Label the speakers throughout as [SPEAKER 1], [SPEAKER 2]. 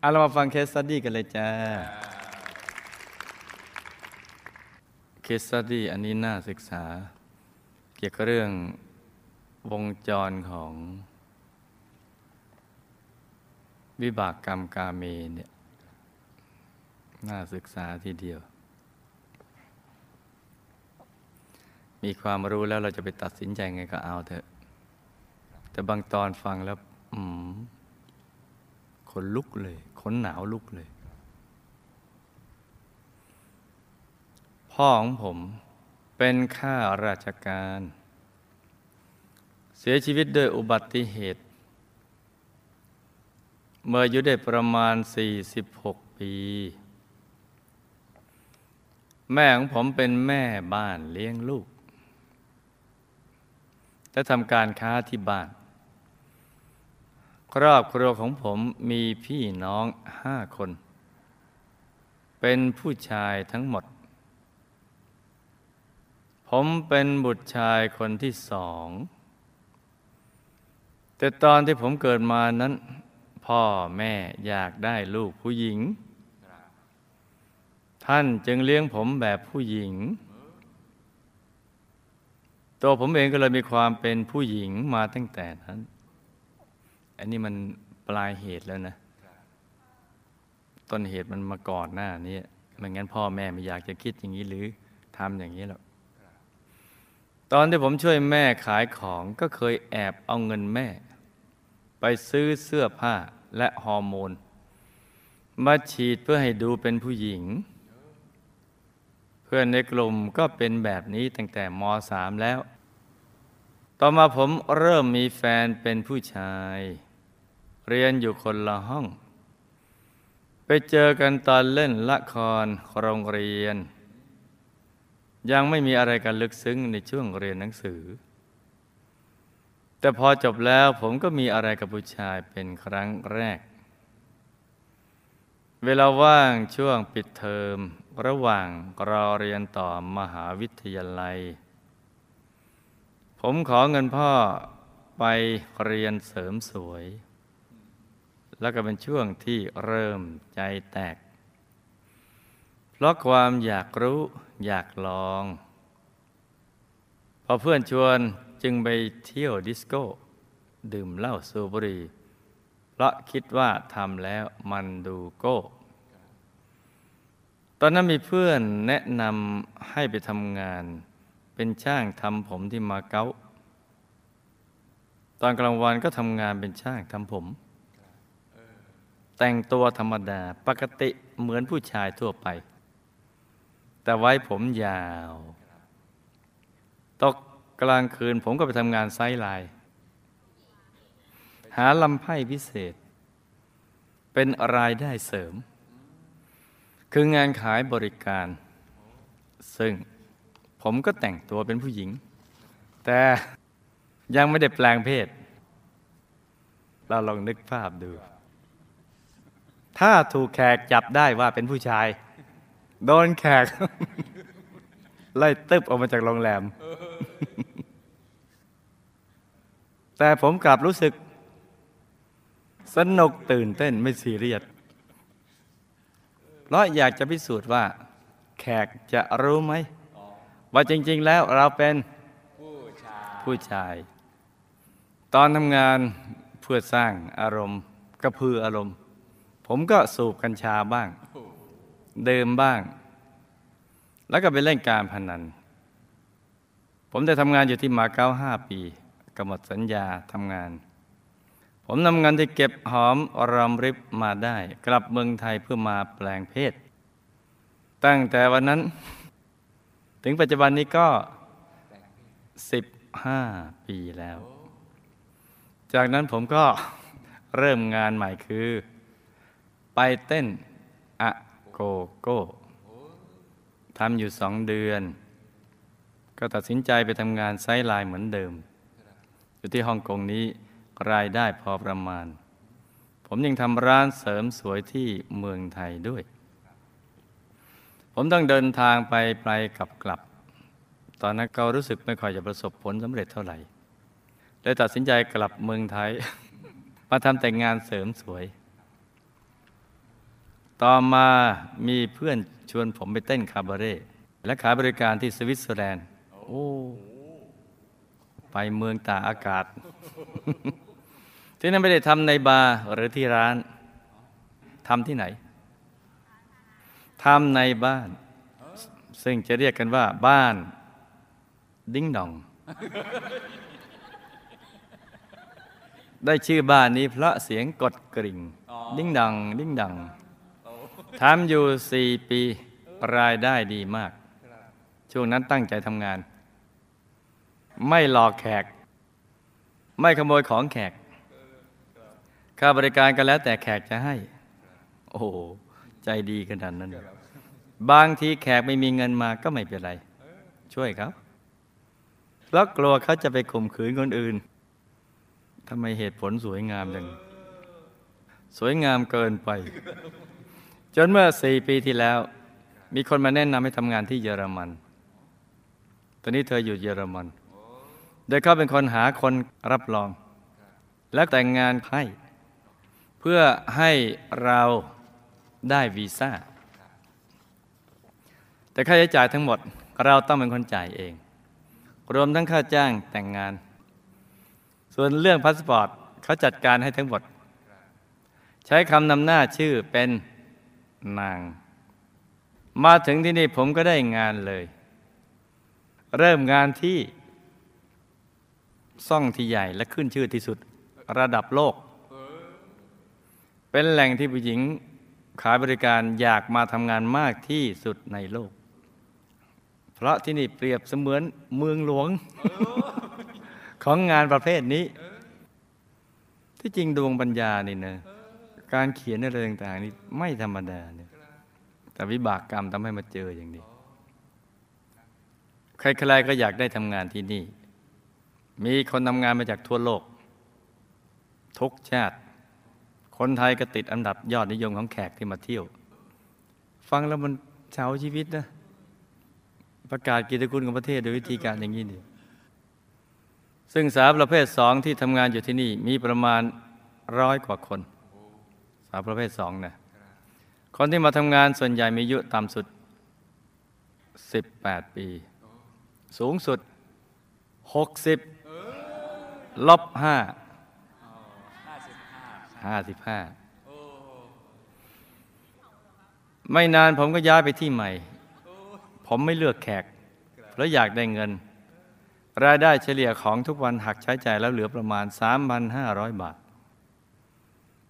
[SPEAKER 1] เอาเรามาฟัง case study กันเลยจ้า case study อันนี้น่าศึกษา เกี่ยวกับเรื่องวงจรของ วิบากกรรมกาเมเนี่ย น่าศึกษาทีเดียว มีความรู้แล้วเราจะไปตัดสินใจไงก็เอาเถอะ แต่บางตอนฟังแล้ว อืม ขนลุกเลย ขนหนาวลุกเลย พ่อของผมเป็นข้าราชการ เสียชีวิตโดยอุบัติเหตุ เมื่ออายุได้ประมาณ 46 ปี แม่ของผมเป็นแม่บ้านเลี้ยงลูก และทำการค้าที่บ้าน รอบครัวของผมมีพี่น้องห้าคน เป็นผู้ชายทั้งหมด ผมเป็นบุตรชายคนที่สอง แต่ตอนที่ผมเกิดมานั้น พ่อแม่อยากได้ลูกผู้หญิง ท่านจึงเลี้ยงผมแบบผู้หญิง ตัวผมเองก็เลยมีความเป็นผู้หญิงมาตั้งแต่นั้น อันนี้มันปลายเหตุแล้วนะ ต้นเหตุมันมาก่อนหน้านี้ไม่งั้นพ่อแม่ไม่อยากจะคิดอย่างนี้หรือทำอย่างนี้หรอกตอนที่ผมช่วยแม่ขายของก็เคยแอบเอาเงินแม่ ไปซื้อเสื้อผ้าและฮอร์โมน มาฉีดเพื่อให้ดูเป็นผู้หญิง เพื่อนในกลุ่มก็เป็นแบบนี้ตั้งแต่ม .3 แล้ว ต่อมาผมเริ่มมีแฟนเป็นผู้ชาย เรียนอยู่คนละห้อง ไปเจอกันตอนเล่นละครโรงเรียน ยังไม่มีอะไรกันลึกซึ้งในช่วงเรียนหนังสือ แต่พอจบแล้วผมก็มีอะไรกับผู้ชายเป็นครั้งแรก เวลาว่างช่วงปิดเทอมระหว่างรอเรียนต่อมหาวิทยาลัย ผมขอเงินพ่อไปเรียนเสริมสวย แล้วก็เป็นช่วงที่เริ่มใจแตก เพราะความอยากรู้อยากลอง พอเพื่อนชวนจึงไปเที่ยวดิสโก้ ดื่มเหล้าสูบบุหรี่เพราะคิดว่าทำแล้วมันดูโก้ ตอนนั้นมีเพื่อนแนะนำให้ไปทำงาน เป็นช่างทำผมที่มาเก๊าตอนกลางวันก็ทำงานเป็นช่างทำผม แต่งตัวธรรมดาปกติเหมือนผู้ชายทั่วไป แต่ไว้ผมยาว ตกกลางคืนผมก็ไปทำงานไซไลน์หาลำไพ่พิเศษ เป็นรายได้เสริม คืองานขายบริการ ซึ่งผมก็แต่งตัวเป็นผู้หญิง แต่ยังไม่ได้แปลงเพศ เราลองนึกภาพดู ถ้าถูกแขกจับได้ว่าเป็นผู้ชาย โดนแขก ไล่ตึบออกมาจากโรงแรม แต่ผมกลับรู้สึก สนุกตื่นเต้นไม่ซีเรียสเพราะอยากจะพิสูจน์ว่า แขกจะรู้ไหม ว่าจริง ๆ แล้วเราเป็นผู้ชาย ตอนทำงานเพื่อสร้างอารมณ์กระพืออารมณ์ ผมก็สูบกัญชาบ้าง เดื่มบ้าง แล้วก็ไปเล่นการพนัน ผมได้ทำงานอยู่ที่มาเก๊าห้าปีกำหนดสัญญาทำงาน ผมนำเงินที่เก็บหอมรอมริบมาได้ กลับเมืองไทยเพื่อมาแปลงเพศ ตั้งแต่วันนั้น ถึงปัจจุบันนี้ก็15ปีแล้ว จากนั้นผมก็เริ่มงานใหม่คือ ไปเต้นอะโกโก้ทำอยู่สองเดือน ก็ตัดสินใจไปทำงาน sideline เหมือนเดิม อยู่ที่ฮ่องกงนี้รายได้พอประมาณ ผมยังทำร้านเสริมสวยที่เมืองไทยด้วย ผมต้องเดินทางไปไปกลับกลับ ตอนนั้นก็รู้สึกไม่ค่อยจะประสบผลสำเร็จเท่าไหร่เลยตัดสินใจกลับเมืองไทย มาทำแต่งานเสริมสวย ต่อมามีเพื่อนชวนผมไปเต้นคาบาเรต์และขายบริการที่สวิตเซอร์แลนด์ โอ้ ไปเมืองตากอากาศ ที่นั่นไม่ได้ทำในบาร์หรือที่ร้านทำที่ไหนทำในบ้าน ซึ่งจะเรียกกันว่า บ้าน ดิ้งดอง ได้ชื่อบ้านนี้เพราะเสียงกดกริ่ง ดิ้งดัง ดิ้งดัง ทำอยู่สี่ปีรายได้ดีมาก ช่วงนั้นตั้งใจทำงาน ไม่หลอกแขก ไม่ขโมยของแขก ค่าบริการก็แล้วแต่แขกจะให้ โอ้โห ใจดีขนาดนั้น บางทีแขกไม่มีเงินมาก็ไม่เป็นไร ช่วยเขาเพราะกลัวเขาจะไปข่มขืนคนอื่นทำไมเหตุผลสวยงามจังสวยงามเกินไป จนเมื่อสี่ปีที่แล้ว มีคนมาแนะนำให้ทำงานที่เยอรมัน ตอนนี้เธออยู่เยอรมัน โดยเขาเป็นคนหาคนรับรอง และแต่งงานให้ เพื่อให้เราได้วีซ่า แต่ค่าใช้จ่ายทั้งหมดเราต้องเป็นคนจ่ายเอง รวมทั้งค่าจ้างแต่งงาน ส่วนเรื่องพาสปอร์ตเขาจัดการให้ทั้งหมด ใช้คำนำหน้าชื่อเป็น นาง มาถึงที่นี่ผมก็ได้งานเลย เริ่มงานที่ซ่องที่ใหญ่และขึ้นชื่อที่สุดระดับโลก เป็นแหล่งที่ผู้หญิงขายบริการอยากมาทำงานมากที่สุดในโลก เพราะที่นี่เปรียบเสมือนเมืองหลวง ของงานประเภทนี้ ที่จริงดวงปัญญานี่นะ การเขียนอะไรต่างๆนี่ไม่ธรรมดาเนี่ยแต่วิบากกรรมทำให้มาเจออย่างนี้ ใครๆก็อยากได้ทำงานที่นี่ มีคนทำงานมาจากทั่วโลก ทุกชาติ คนไทยก็ติดอันดับยอดนิยมของแขกที่มาเที่ยว ฟังแล้วมันเฉาชีวิตนะ ประกาศกิจคุณของประเทศโดยวิธีการอย่างนี้นี่ซึ่งสาวประเภทสองที่ทำงานอยู่ที่นี่มีประมาณร้อยกว่าคน สาวประเภทสองนะคนที่มาทำงานส่วนใหญ่มีอายุต่ำสุด 18 ปี สูงสุด 60 ลบ5 55 ไม่นานผมก็ย้ายไปที่ใหม่ ผมไม่เลือกแขก เพราะอยากได้เงิน รายได้เฉลี่ยของทุกวันหักใช้จ่ายแล้วเหลือประมาณ 3,500 บาท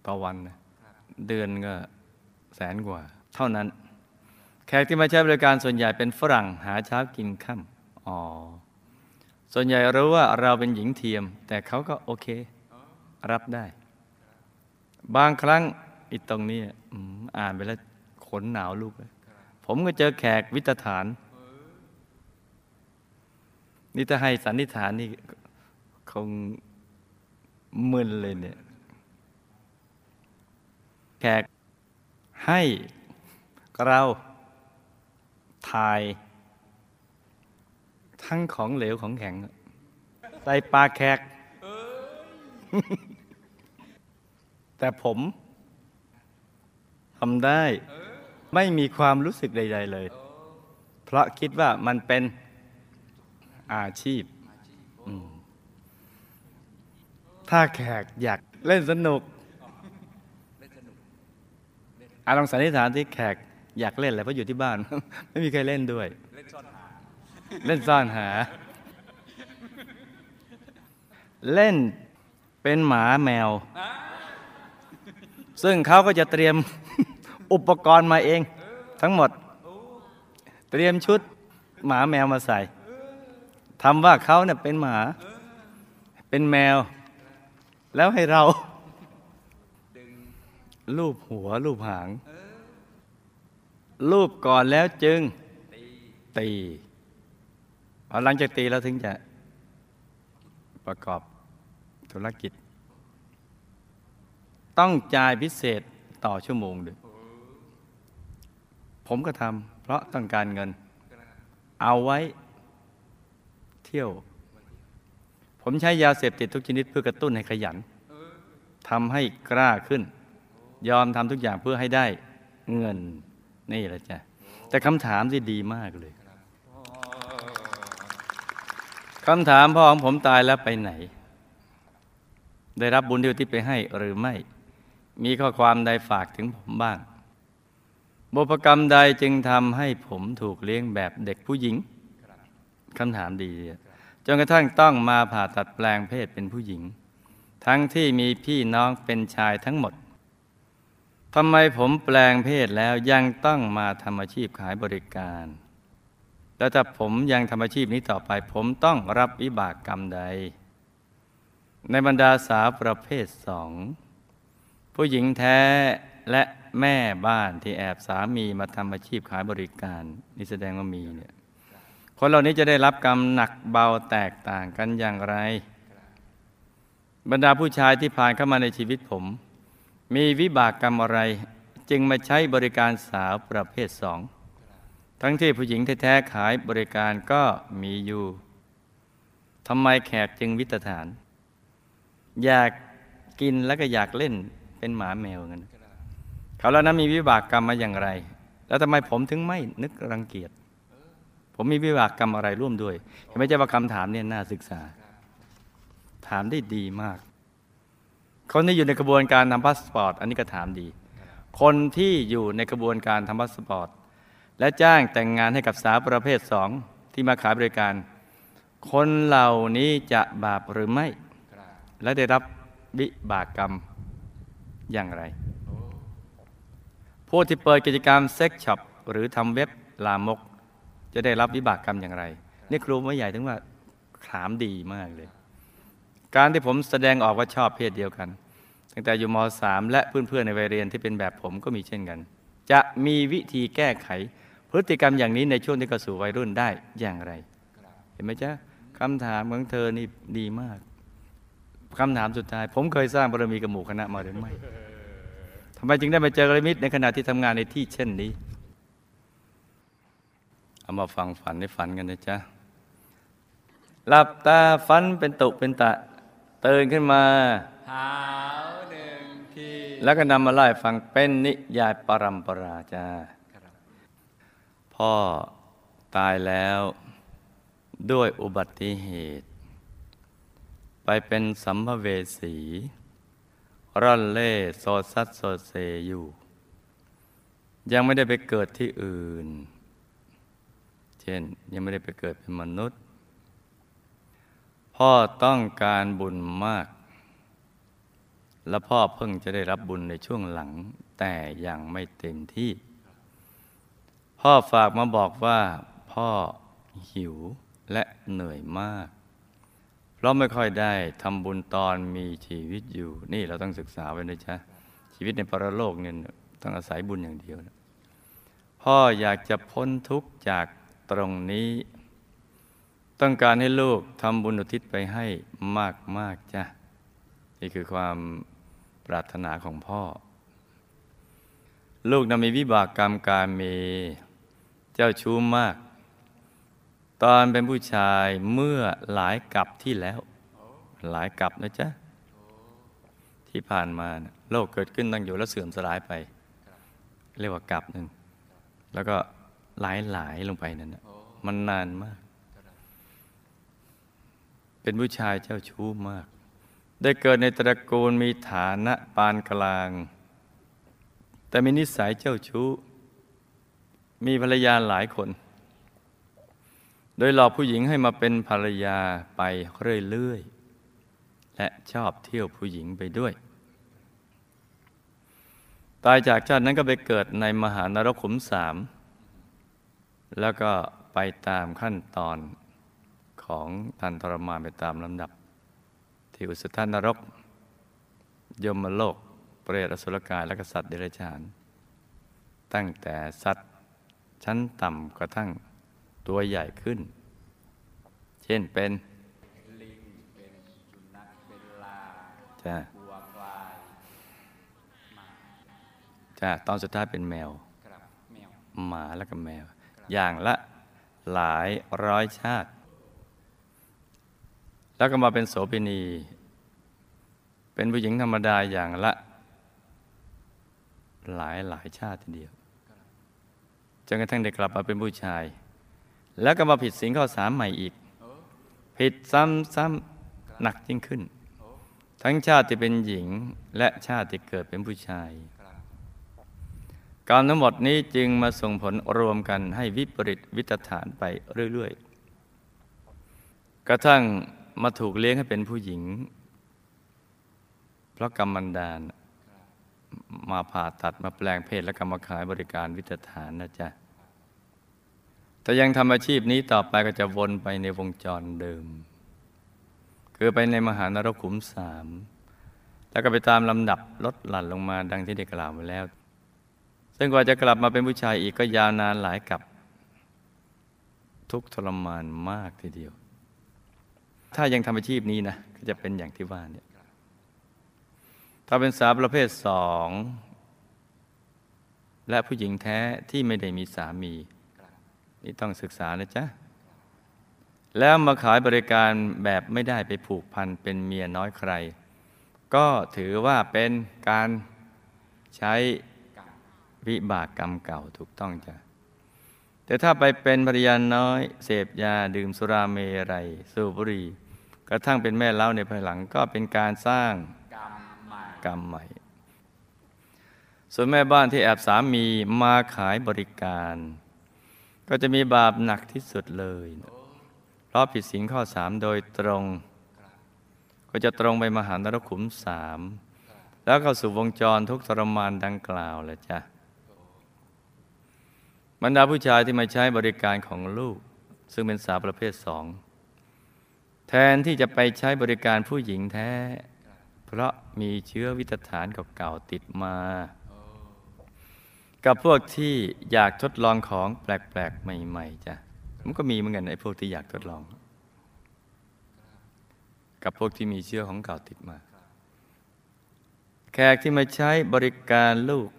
[SPEAKER 1] ต่อวันนะ เดือนก็แสนกว่า เท่านั้น แขกที่มาใช้บริการส่วนใหญ่เป็นฝรั่งหาเช้ากินค่ำอ๋อ ส่วนใหญ่รู้ว่าเราเป็นหญิงเทียม แต่เขาก็โอเค รับได้ บางครั้งอีตรงนี้อ,อ่านไปแล้วขนหนาวลูกเลยผมก็เจอแขกวิตฐาน นี่ถ้าให้สันนิษฐานนี่คงมึนเลยเนี่ย แขกให้เราถ่าย ทั้งของเหลวของแข็ง ใส่ปากแขก แต่ผมทำได้ไม่มีความรู้สึกใด ๆ เลย เพราะคิดว่ามันเป็นอาชีพ ถ้าแขกอยากเล่นสนุก อาลองสันนิษฐานที่แขกอยากเล่นอะไรเพราะอยู่ที่บ้าน ไม่มีใครเล่นด้วยเล่นซ่อนหา เล่นเป็นหมาแมว ซึ่งเขาก็จะเตรียมอุปกรณ์มาเอง ทั้งหมด เตรียมชุดหมาแมวมาใส่ทำว่าเขาเนี่ยเป็นหมา เป็นแมว แล้วให้เรา ลูบหัวลูบหางลูบก่อนแล้วจึงตีพอหลังจากตีแล้วถึงจะประกอบธุรกิจ ต้องจ่ายพิเศษต่อชั่วโมงด้วยผมก็ทำเพราะต้องการเงิน เอาไว้เที่ยว ผมใช้ยาเสพติดทุกชนิดเพื่อกระตุ้นให้ขยันทำให้กล้าขึ้น ยอมทำทุกอย่างเพื่อให้ได้เงินนี่แหละจ้ะแต่คำถามที่ดีมากเลยคำถามพ่อของผมตายแล้วไปไหน ได้รับบุญที่อุทิศไปให้หรือไม่ มีข้อความใดฝากถึงผมบ้างบุพกรรมใดจึงทำให้ผมถูกเลี้ยงแบบเด็กผู้หญิงคำถามดีจนกระทั่งต้องมาผ่าตัดแปลงเพศเป็นผู้หญิง ทั้งที่มีพี่น้องเป็นชายทั้งหมด ทำไมผมแปลงเพศแล้วยังต้องมาทำอาชีพขายบริการ แล้วถ้าผมยังทำอาชีพนี้ต่อไป ผมต้องรับวิบากกรรมใด ในบรรดาสาวประเภทสอง ผู้หญิงแท้และแม่บ้านที่แอบสามีมาทำอาชีพขายบริการ นี่แสดงว่ามีเนี่ยคนเหล่านี้จะได้รับกรรมหนักเบาแตกต่างกันอย่างไร บรรดาผู้ชายที่ผ่านเข้ามาในชีวิตผม มีวิบากกรรมอะไร จึงมาใช้บริการสาวประเภทสอง ทั้งที่ผู้หญิงแท้ๆขายบริการก็มีอยู่ทำไมแขกจึงวิตฐาน อยากกินแล้วก็อยากเล่นเป็นหมาแมวกันเขาแล้วนั้นมีวิบากกรรมมาอย่างไร แล้วทำไมผมถึงไม่นึกรังเกียจ ผมมีวิบากกรรมอะไรร่วมด้วยไม่ใช่ว่าคำถามเนี่ยน่าศึกษา ถามได้ดีมาก คนที่อยู่ในกระบวนการทำพาสปอร์ตอันนี้ก็ถามดี คนที่อยู่ในกระบวนการทำพาสปอร์ตและจ้างแต่งงานให้กับสาวประเภทสองที่มาขายบริการ คนเหล่านี้จะบาปหรือไม่ และได้รับวิบากกรรมอย่างไร ผู้ที่เปิดกิจการ sex shopหรือทำเว็บลามก จะได้รับวิบากกรรมอย่างไร นี่ครูไม่ใหญ่ถึงว่าถามดีมากเลย การที่ผมแสดงออกว่าชอบเพศเดียวกัน ตั้งแต่อยู่ม .3 และเพื่อนๆในวัยเรียนที่เป็นแบบผมก็มีเช่นกัน จะมีวิธีแก้ไข พฤติกรรมอย่างนี้ในช่วงที่เข้าสู่วัยรุ่นได้อย่างไร เห็นไหมจ๊ะคำถามของเธอนี่ดีมากคำถามสุดท้าย ผมเคยสร้างบารมีกับหมู่คณะมาหรือไม่ทำไมจึงได้มาเจอกระมิตรในขณะที่ทำงานในที่เช่นนี้เอามาฟังฝันในฝันกันนะจ๊ะหลับตาฝันเป็นตุเป็นตะ ตื่นขึ้นมา
[SPEAKER 2] หาวหนึ่งที
[SPEAKER 1] แล้วก็นำมาไล่ฟังเป็นนิยายปรัมปราจ้า
[SPEAKER 2] ครับ
[SPEAKER 1] พ่อตายแล้วด้วยอุบัติเหตุ ไปเป็นสัมภเวสี ร่อนเล่โซซัดโซเซอยู่ ยังไม่ได้ไปเกิดที่อื่น เช่นยังไม่ได้ไปเกิดเป็นมนุษย์ พ่อต้องการบุญมาก และพ่อเพิ่งจะได้รับบุญในช่วงหลัง แต่ยังไม่เต็มที่ พ่อฝากมาบอกว่าพ่อหิวและเหนื่อยมาก เพราะไม่ค่อยได้ทำบุญตอนมีชีวิตอยู่ นี่เราต้องศึกษาไว้นะจ๊ะชีวิตในปรโลกเนี่ยต้องอาศัยบุญอย่างเดียวนะพ่ออยากจะพ้นทุกข์จากตรงนี้ ต้องการให้ลูกทำบุญอุทิศไปให้มากๆจ้ะนี่คือความปรารถนาของพ่อ ลูกนำมีวิบากกรรมการเมเจ้าชู้มาก ตอนเป็นผู้ชายเมื่อหลายกับที่แล้ว หลายกับนะจ๊ะที่ผ่านมานะโลกเกิดขึ้นตั้งอยู่แล้วเสื่อมสลายไป เรียกว่ากับหนึ่งแล้วก็หลายหลายลงไปนั่นนะมันนานมาก เป็นผู้ชายเจ้าชู้มาก ได้เกิดในตระกูลมีฐานะปานกลาง แต่มีนิสัยเจ้าชู้ มีภรรยาหลายคน โดยหลอกผู้หญิงให้มาเป็นภรรยาไปเรื่อยๆ และชอบเที่ยวผู้หญิงไปด้วย ตายจากชาตินั้นก็ไปเกิดในมหานรกขุมสาม แล้วก็ไปตามขั้นตอน ของทันทรมานไปตามลำดับ ที่อุสธานรก ยมโลก เปรตอสุรกายและกษัตริย์เดรัจฉาน ตั้งแต่สัตว์ ชั้นต่ำกระทั่งตัวใหญ่ขึ้น เช่นเป็น
[SPEAKER 2] ลิงเป็นสุนัขเป็นลา
[SPEAKER 1] จ้า
[SPEAKER 2] บัวควายหมา
[SPEAKER 1] จ้าตอนสุดท้ายเป็นแมว
[SPEAKER 2] ครับแมว
[SPEAKER 1] หมาแล้วก็แมว อย่างละหลายร้อยชาติ แล้วก็มาเป็นโสเภณี เป็นผู้หญิงธรรมดาอย่างละ หลายหลายชาติเดียวจนกระทั่งได้กลับมาเป็นผู้ชาย แล้วก็มาผิดศีลข้อสามใหม่อีก ผิดซ้ำๆหนักยิ่งขึ้น ทั้งชาติที่เป็นหญิงและชาติที่เกิดเป็นผู้ชายกรรมทั้งหมดนี้จึงมาส่งผลรวมกันให้วิปริตวิตฐานไปเรื่อย ๆ กระทั่ง มาถูกเลี้ยงให้เป็นผู้หญิง เพราะกรรมบันดาล มาผ่าตัดมาแปลงเพศและกรรมาขายบริการวิตฐานนะจ๊ะ แต่ยังทำอาชีพนี้ต่อไปก็จะวนไปในวงจรเดิม คือไปในมหานรกขุมสาม แล้วก็ไปตามลำดับลดหลั่นลงมาดังที่ได้กล่าวมาแล้ว ซึ่งกว่าจะกลับมาเป็นผู้ชายอีกก็ยาวนานหลายกับ ทุกทรมานมากทีเดียว ถ้ายังทำอาชีพนี้นะก็จะเป็นอย่างที่ว่าเนี่ยถ้าเป็นสาวประเภทสองและผู้หญิงแท้ที่ไม่ได้มีสามี นี่ต้องศึกษานะจ๊ะ แล้วมาขายบริการแบบไม่ได้ไปผูกพันเป็นเมียน้อยใคร ก็ถือว่าเป็นการใช้วิบากกรรมเก่าถูกต้องจ้ะ แต่ถ้าไปเป็นภรรยาน้อย เสพยาดื่มสุราเมรัย สูบบุหรี่กระทั่งเป็นแม่เล้าในภายหลังก็เป็นการสร้าง
[SPEAKER 2] กรรมใหม่
[SPEAKER 1] กรรมใหม่ ส่วนแม่บ้านที่แอบสามีมาขายบริการ ก็จะมีบาปหนักที่สุดเลย เพราะผิดศีลข้อสามโดยตรง ก็จะตรงไปมหานรกขุมสามแล้วเข้าสู่วงจรทุกทรมานดังกล่าวแหละจ้ะ บรรดาผู้ชายที่มาใช้บริการของลูก ซึ่งเป็นสาวประเภทสอง แทนที่จะไปใช้บริการผู้หญิงแท้ เพราะมีเชื้อวิตฐานเก่าๆติดมา กับพวกที่อยากทดลองของแปลกๆ ใหม่ๆจ้ะมันก็มีเหมือนกันไอ้พวกที่อยากทดลอง กับพวกที่มีเชื้อของเก่าติดมา แขกที่มาใช้บริการลูก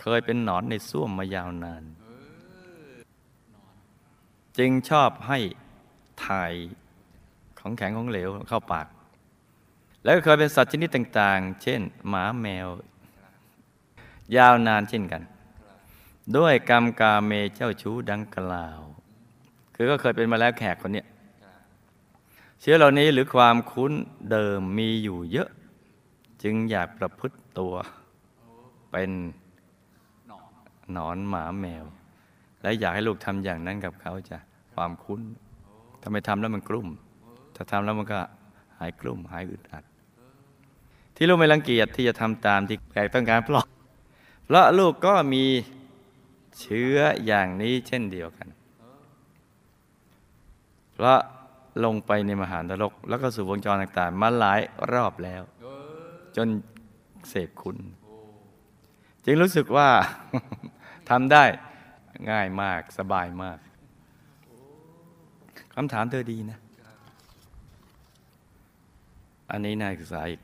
[SPEAKER 1] เคยเป็นหนอนในส้วมมายาวนาน จึงชอบให้ถ่ายของแข็งของเหลวเข้าปาก แล้วก็เคยเป็นสัตว์ชนิดต่าง ๆ เช่น หมาแมว ยาวนานเช่นกัน ด้วยกรรมกาเมเจ้าชู้ดังกล่าว คือก็เคยเป็นมาแล้วแขกคนเนี้ยเชื้อเหล่านี้หรือความคุ้นเดิมมีอยู่เยอะ จึงอยากประพฤติตัวเป็น หนอนหมาแมว และอยากให้ลูกทำอย่างนั้นกับเขาจะความคุ้นถ้าไม่ทำแล้วมันกลุ้มถ้าทำแล้วมันก็หายกลุ้มหายอึดอัด ที่ลูกไม่รังเกียจที่จะทำตามที่แขกต้องการเพราะเพราะลูกก็มีเชื้ออย่างนี้เช่นเดียวกัน เพราะลงไปในมหานรก แล้วก็สู่วงจรต่างๆ มาหลายรอบแล้ว จนเสพคุณ จึงรู้สึกว่า ทำได้ง่ายมากสบายมากคำถามเธอดีนะ อันนี้น่าศึกษาอีก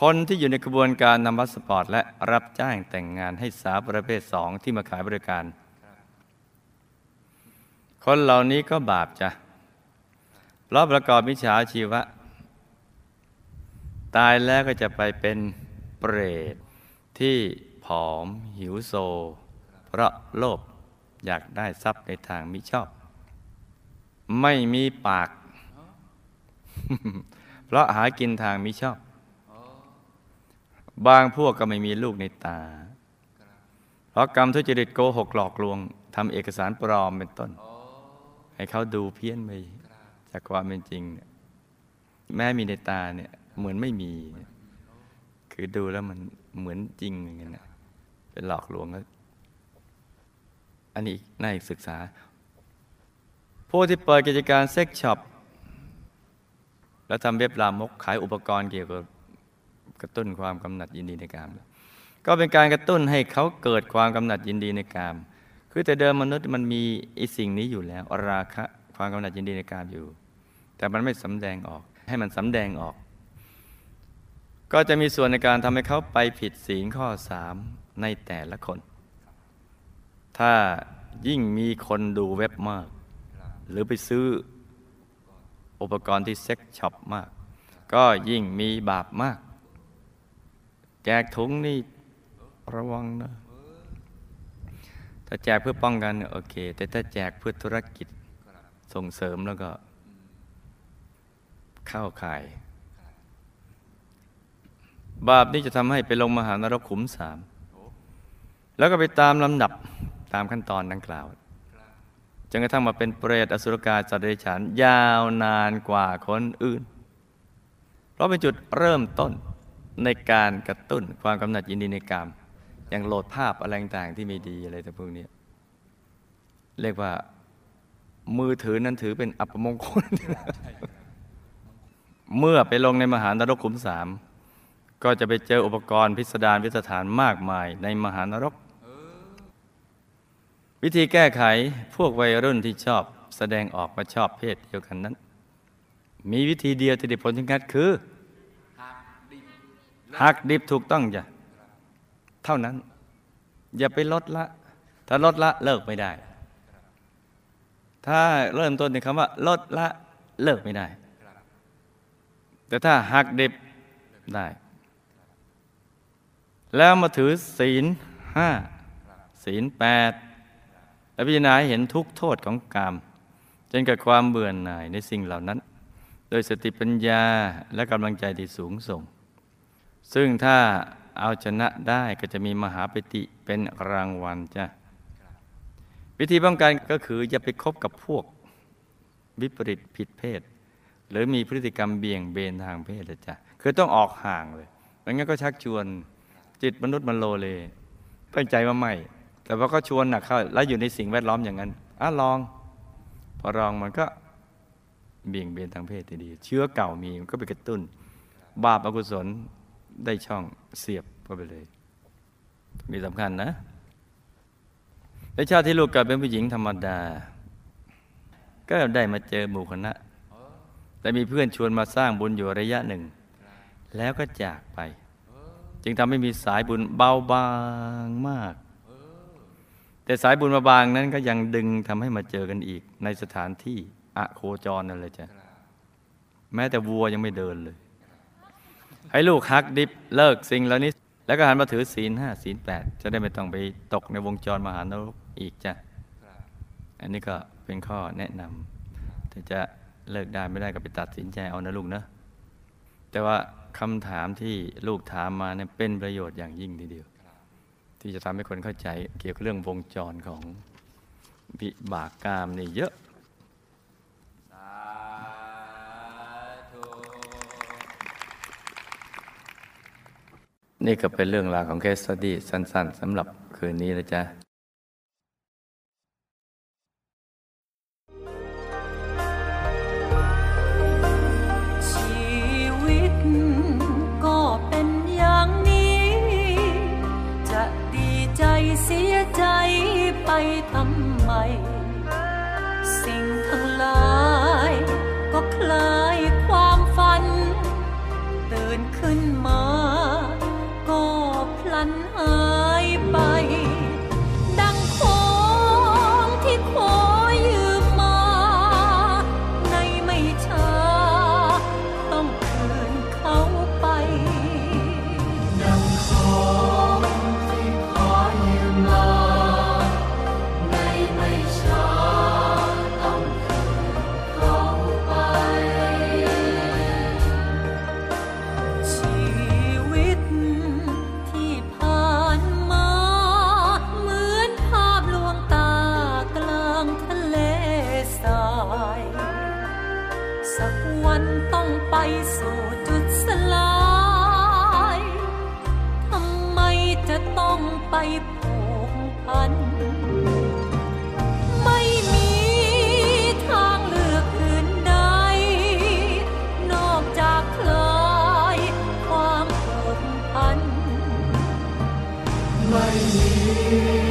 [SPEAKER 1] คนที่อยู่ในกระบวนการทำพาสปอร์ต และรับจ้างแต่งงานให้สาวประเภทสองที่มาขายบริการ คนเหล่านี้ก็บาปจ้ะเพราะประกอบมิจฉาชีวะ ตายแล้วก็จะไปเป็นเปรตที่ผอมหิวโซ เพราะโลภอยากได้ทรัพย์ในทางมิชอบ ไม่มีปาก เพราะหากินทางมิชอบ บางพวกก็ไม่มีลูกในตา เพราะกรรมทุจริตโกหกหลอกลวงทำเอกสารปลอมเป็นต้น ให้เขาดูเพี้ยนไปจากความเป็นจริงเนี่ยแม้มีในตาเนี่ยเหมือนไม่มี คือดูแล้วมันเหมือนจริงอย่างเงี้ยเป็นหลอกลวงก็ อันนี้น่าอีกศึกษา ผู้ที่เปิดกิจการ sex shop แล้วทำเว็บลามกขายอุปกรณ์เกี่ยวกับกระตุ้นความกำหนัดยินดีในกาม ก็เป็นการกระตุ้นให้เขาเกิดความกำหนัดยินดีในกาม คือแต่เดิมมนุษย์มันมีไอ้สิ่งนี้อยู่แล้วราคะความกำหนัดยินดีในกามอยู่ แต่มันไม่สำแดงออก ให้มันสำแดงออก ก็จะมีส่วนในการทำให้เขาไปผิดศีลข้อสามในแต่ละคน ถ้ายิ่งมีคนดูเว็บมาก หรือไปซื้ออุปกรณ์ที่เซ็กช็อปมาก ก็ยิ่งมีบาปมาก แจกถุงนี่ระวังนะ ถ้าแจกเพื่อป้องกันโอเค แต่ถ้าแจกเพื่อธุรกิจส่งเสริมแล้วก็ เข้าข่าย บาปนี้จะทำให้ไปลงมหานรกขุมสาม แล้วก็ไปตามลำดับ ตามขั้นตอนดังกล่าวจนกระทั่งมาเป็นเปรตอสุรกายสัตว์เดรัจฉานยาวนานกว่าคนอื่น เพราะเป็นจุดเริ่มต้นในการกระตุ้นความกำหนัดยินดีในกามอย่างโหลดภาพอะไรต่างๆที่ไม่ดีอะไรแต่พวกนี้เรียกว่า มือถือนั้นถือเป็นอัปมงคล เมื่อไปลงในมหานรกขุมสามก็จะไปเจออุปกรณ์พิสดารวิสถานมากมายในมหานรก วิธีแก้ไขพวกวัยรุ่นที่ชอบแสดงออกมาชอบเพศเดียวกันนั้น มีวิธีเดียวที่ได้ผลถึงกัดคือหักดิบถูกต้องจ้ะเท่านั้น อย่าไปลดละ ถ้าลดละเลิกไม่ได้ ถ้าเริ่มต้นในคำว่า ลดละเลิกไม่ได้ แต่ถ้าหักดิบได้ แล้วมาถือศีลห้าศีลแปด และพิจารณาเห็นทุกโทษของกรรมจนเกิดความเบื่อหน่ายในสิ่งเหล่านั้น โดยสติปัญญาและกำลังใจที่สูงส่ง ซึ่งถ้าเอาชนะได้ก็จะมีมหาปิติเป็นรางวัลจ้ะวิธีป้องกันก็คืออย่าไปคบกับพวกวิปริตผิดเพศ หรือมีพฤติกรรมเบี่ยงเบนทางเพศจ้ะคือต้องออกห่างเลยไม่งั้นก็ชักชวนจิตมนุษย์มันโลเลตั้งใจว่าไม่ แต่ว่าก็ชวนหนักเข้าแล้วอยู่ในสิ่งแวดล้อมอย่างนั้นอะลอง พอลองมันก็เบี่ยงเบนทางเพศดีเชื้อเก่ามีมันก็ไปกระตุ้น บาปอกุศลได้ช่องเสียบเข้าไปเลย มีสำคัญนะในชาติที่ลูกเกิดเป็นผู้หญิงธรรมดา ก็ได้มาเจอหมู่คณะ แต่มีเพื่อนชวนมาสร้างบุญอยู่ระยะหนึ่ง แล้วก็จากไป จึงทำให้มีสายบุญเบาบางมาก แต่สายบุญมาบางนั้นก็ยังดึงทำให้มาเจอกันอีก ในสถานที่อะโคจรนั่นเลยจ้ะแม้แต่วัวยังไม่เดินเลย ให้ลูกฮักดิบเลิกสิ่งเหล่านี้ แล้วก็หันมาถือศีลห้าศีลแปดจะได้ไม่ต้องไปตกในวงจรมหานรกอีกจ้ะอันนี้ก็เป็นข้อแนะนำแต่จะเลิกได้ไม่ได้ก็ไปตัดสินใจเอานะลูกนะแต่ว่าคำถามที่ลูกถามมาเนี่ยเป็นประโยชน์อย่างยิ่งทีเดียว ที่จะทำให้คนเข้าใจเกี่ยวกับเรื่องวงจรของวิบากกรรมนี่เยอะนี่ก็เป็นเรื่องราวของเคสสตี้สั้น ๆสำหรับคืนนี้นะจ๊ะ
[SPEAKER 3] พลั ไปผูกพัน ไม่มีทางเลือกอื่นใด นอกจากคลายความผูกพัน ไม่มี